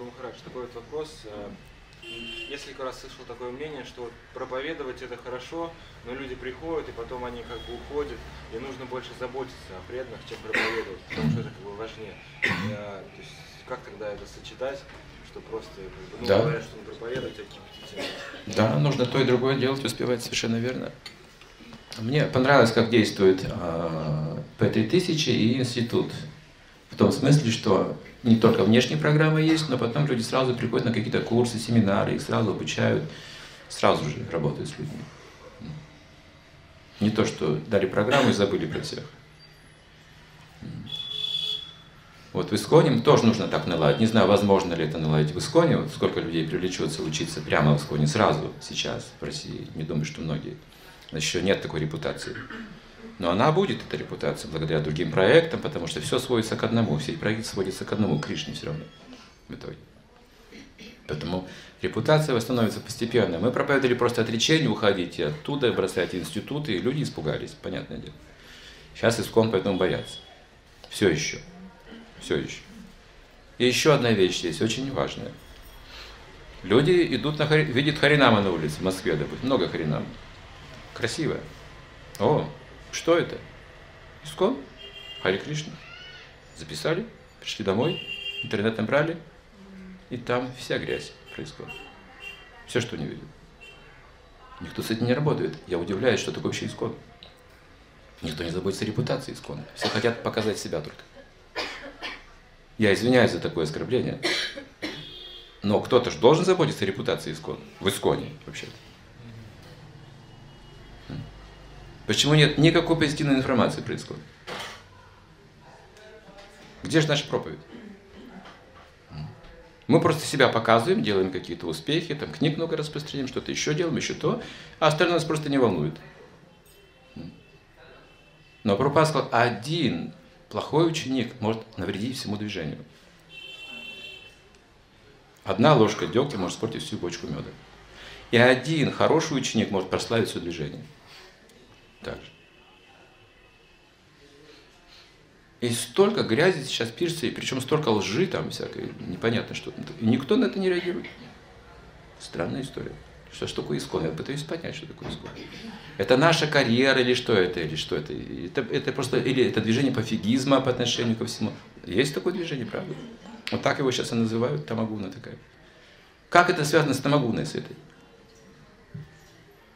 Гуру Махарадж, такой вот вопрос. Э, несколько раз слышал такое мнение, что вот проповедовать это хорошо, но люди приходят, и потом они как бы уходят, и нужно больше заботиться о преданных, чем проповедовать, потому что это как бы важнее. Я, то есть, как тогда это сочетать, что просто ну, да. говорят, что не проповедовать, а кипятить. Да, нужно то и другое делать, успевать совершенно верно. Мне понравилось, как действует э, П-3000 и институт. В том смысле, что не только внешние программы есть, но потом люди сразу приходят на какие-то курсы, семинары, их сразу обучают, сразу же работают с людьми. Не то, что дали программу и забыли про всех. Вот в Исконе тоже нужно так наладить. Не знаю, возможно ли это наладить в Исконе. Вот сколько людей привлечется учиться прямо в Исконе сразу сейчас в России. Не думаю, что многие. Еще нет такой репутации. Но она будет, эта репутация, благодаря другим проектам, потому что все сводится к одному, все проекты сводятся к одному, к Кришне все равно в итоге. Поэтому репутация восстановится постепенно. Мы проповедовали просто отречение, уходите оттуда, бросайте институты, и люди испугались, понятное дело. Сейчас искон поэтому боятся. Все еще. Все еще. И еще одна вещь здесь, очень важная. Люди идут на видят Харинама на улице в Москве, допустим, много Харинама. Красиво. О, что это? Искон? Хари Кришна. Записали, пришли домой, интернет набрали, и там вся грязь происходит. Все, что не видел. Никто с этим не работает. Я удивляюсь, что такое вообще искон. Никто не заботится о репутации искона. Все хотят показать себя только. Я извиняюсь за такое оскорбление. Но кто-то же должен заботиться о репутации искона. В исконе, вообще-то. Почему нет никакой позитивной информации происходит? Где же наша проповедь? Мы просто себя показываем, делаем какие-то успехи, там книг много распространяем, что-то еще делаем, еще то, а остальное нас просто не волнует. Но Прабхупад сказал, один плохой ученик может навредить всему движению. Одна ложка дегтя может испортить всю бочку меда. И один хороший ученик может прославить все движение так же. И столько грязи сейчас пишется, и причем столько лжи там всякой, непонятно что. Никто на это не реагирует. Странная история. Что ж такое искон? Я пытаюсь понять, что такое искон. Это наша карьера или что это? Или что это? Это, это просто, или это движение пофигизма по отношению ко всему. Есть такое движение, правда? Вот так его сейчас и называют, тамагуна такая. Как это связано с тамагуной, с этой?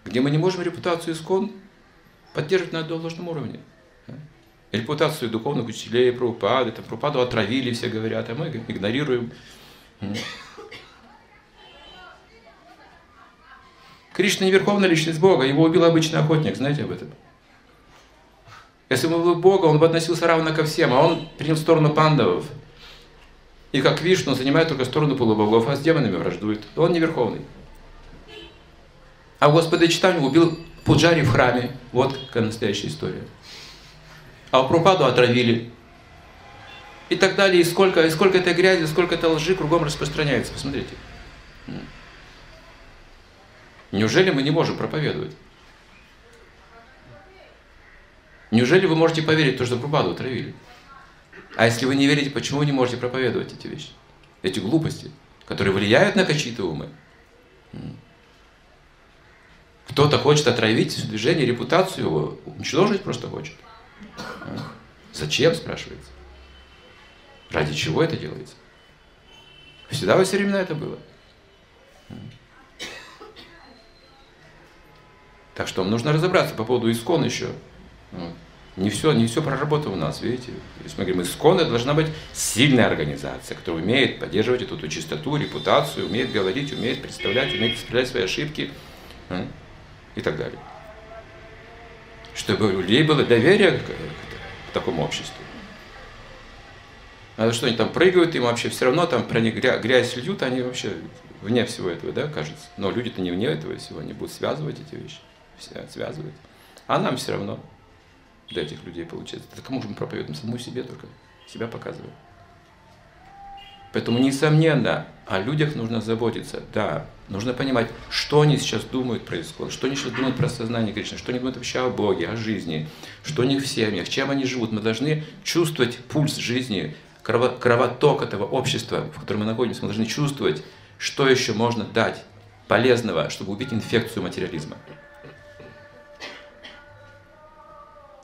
Где мы не можем репутацию искон поддерживать на должном уровне. Репутацию духовных учителей Прабхупады, там Прабхупаду отравили, все говорят, а мы игнорируем. Кришна не верховная личность Бога, его убил обычный охотник, знаете об этом? Если бы был Бога, он бы относился равно ко всем, а он принял сторону пандавов. И как Вишну занимает только сторону полубогов, а с демонами враждует. Он не верховный. А Господа Читания убил Пуджари в храме. Вот какая настоящая история. А Прабхупаду отравили. И так далее. И сколько, и сколько этой грязи, сколько этой лжи кругом распространяется. Посмотрите. Неужели мы не можем проповедовать? Неужели вы можете поверить в то, что Прабхупаду отравили? А если вы не верите, почему вы не можете проповедовать эти вещи? Эти глупости, которые влияют на чьи-то умы? Кто-то хочет отравить движение, репутацию его, уничтожить просто хочет. Зачем, спрашивается? Ради чего это делается? Всегда во все времена это было. Так что нужно разобраться по поводу искон еще. Не все, не все проработано у нас, видите. Есть мы говорим, искон это должна быть сильная организация, которая умеет поддерживать эту чистоту, репутацию, умеет говорить, умеет представлять, умеет исправлять свои ошибки и так далее. Чтобы у людей было доверие к, к, такому обществу. А что они там прыгают, им вообще все равно там про них грязь льют, они вообще вне всего этого, да, кажется. Но люди-то не вне этого всего, они будут связывать эти вещи, все связывать. А нам все равно до этих людей получается. Это кому же мы проповедуем? Самому себе только. Себя показываем. Поэтому, несомненно, о людях нужно заботиться. Да, нужно понимать, что они сейчас думают про исход, что они сейчас думают про сознание Кришны, что они думают вообще о Боге, о жизни, что у них в семьях, чем они живут. Мы должны чувствовать пульс жизни кровоток этого общества, в котором мы находимся, мы должны чувствовать, что еще можно дать полезного, чтобы убить инфекцию материализма.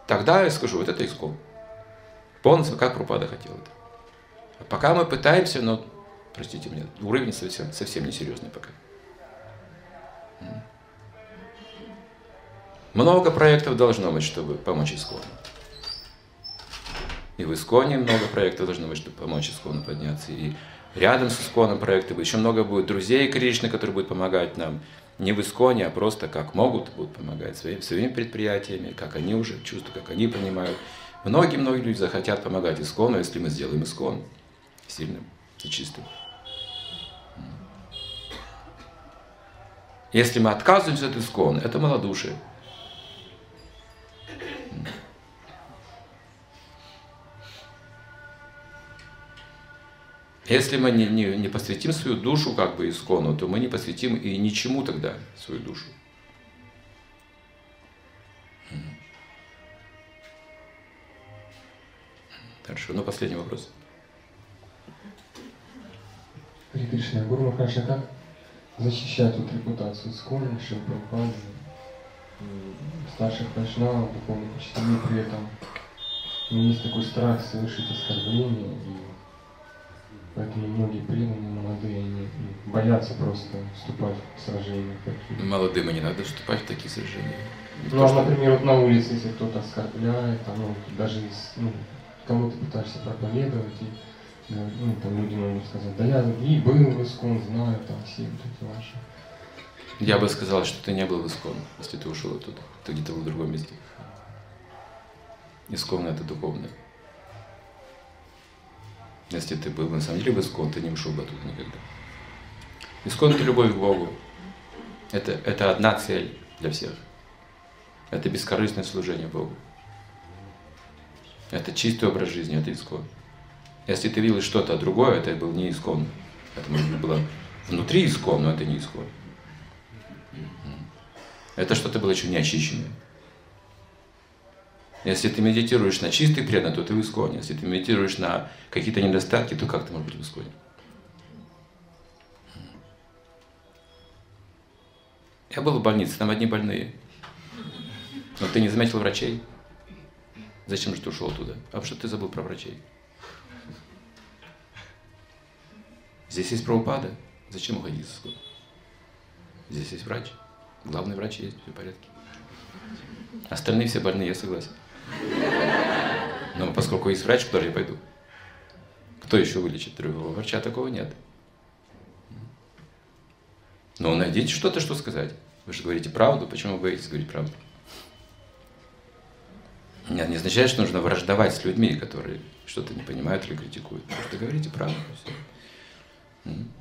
Тогда я скажу, вот это искон. Полностью, как Пропада хотел это. Пока мы пытаемся, но, простите меня, уровень совсем, совсем несерьезный пока. Много проектов должно быть, чтобы помочь Искону. И в Исконе много проектов должно быть, чтобы помочь Искону подняться. И рядом с Исконом проекты. Еще много будет друзей Кришны, которые будут помогать нам. Не в Исконе, а просто как могут, будут помогать своими, своими предприятиями, как они уже чувствуют, как они понимают. Многие-многие люди захотят помогать Искону, если мы сделаем Искон сильным и чистым. Если мы отказываемся от Искона, это малодушие. Если мы не, не, не посвятим свою душу как бы искону, то мы не посвятим и ничему тогда свою душу. Хорошо, ну последний вопрос. Хари Кришна, Гуру Махараджа, как защищать вот репутацию Скони, Шилпрапады, старших вайшнавов, духовных учителей при этом? Но есть такой страх совершить оскорбление и Поэтому многие преданные, молодые, они боятся просто вступать в сражения. Такие. Молодым не надо вступать в такие сражения. Ну, а, например, вот на улице, если кто-то оскорбляет, там, ну, даже ну, кому ты пытаешься проповедовать, и ну, там люди могут сказать, да я и был в Искон, знаю там все вот эти ваши. Я бы сказал, что ты не был в Искон, если ты ушел оттуда. Ты где-то был в другом месте. Искон это духовное. Если ты был на самом деле в Искон, ты не ушел бы оттуда никогда. Искон – это любовь к Богу. Это, это одна цель для всех. Это бескорыстное служение Богу. Это чистый образ жизни, это искон. Если ты видел что-то другое, это был не искон. Это может быть было внутри искон, но это не искон. Это что-то было еще не очищенное. Если ты медитируешь на чистый преданный, то ты в исконе. Если ты медитируешь на какие-то недостатки, то как ты можешь быть в исконе? Я был в больнице, там одни больные. Но ты не заметил врачей? Зачем же ты ушел туда? А что ты забыл про врачей? Здесь есть правопада. Зачем уходить из искона? Здесь есть врач. Главный врач есть, все в порядке. Остальные все больные, я согласен. Но поскольку есть врач, куда же я пойду? Кто еще вылечит другого? Врача такого нет. Но найдите что-то, что сказать. Вы же говорите правду, почему вы боитесь говорить правду? Нет, не означает, что нужно враждовать с людьми, которые что-то не понимают или критикуют. Просто говорите правду. Все. Mm.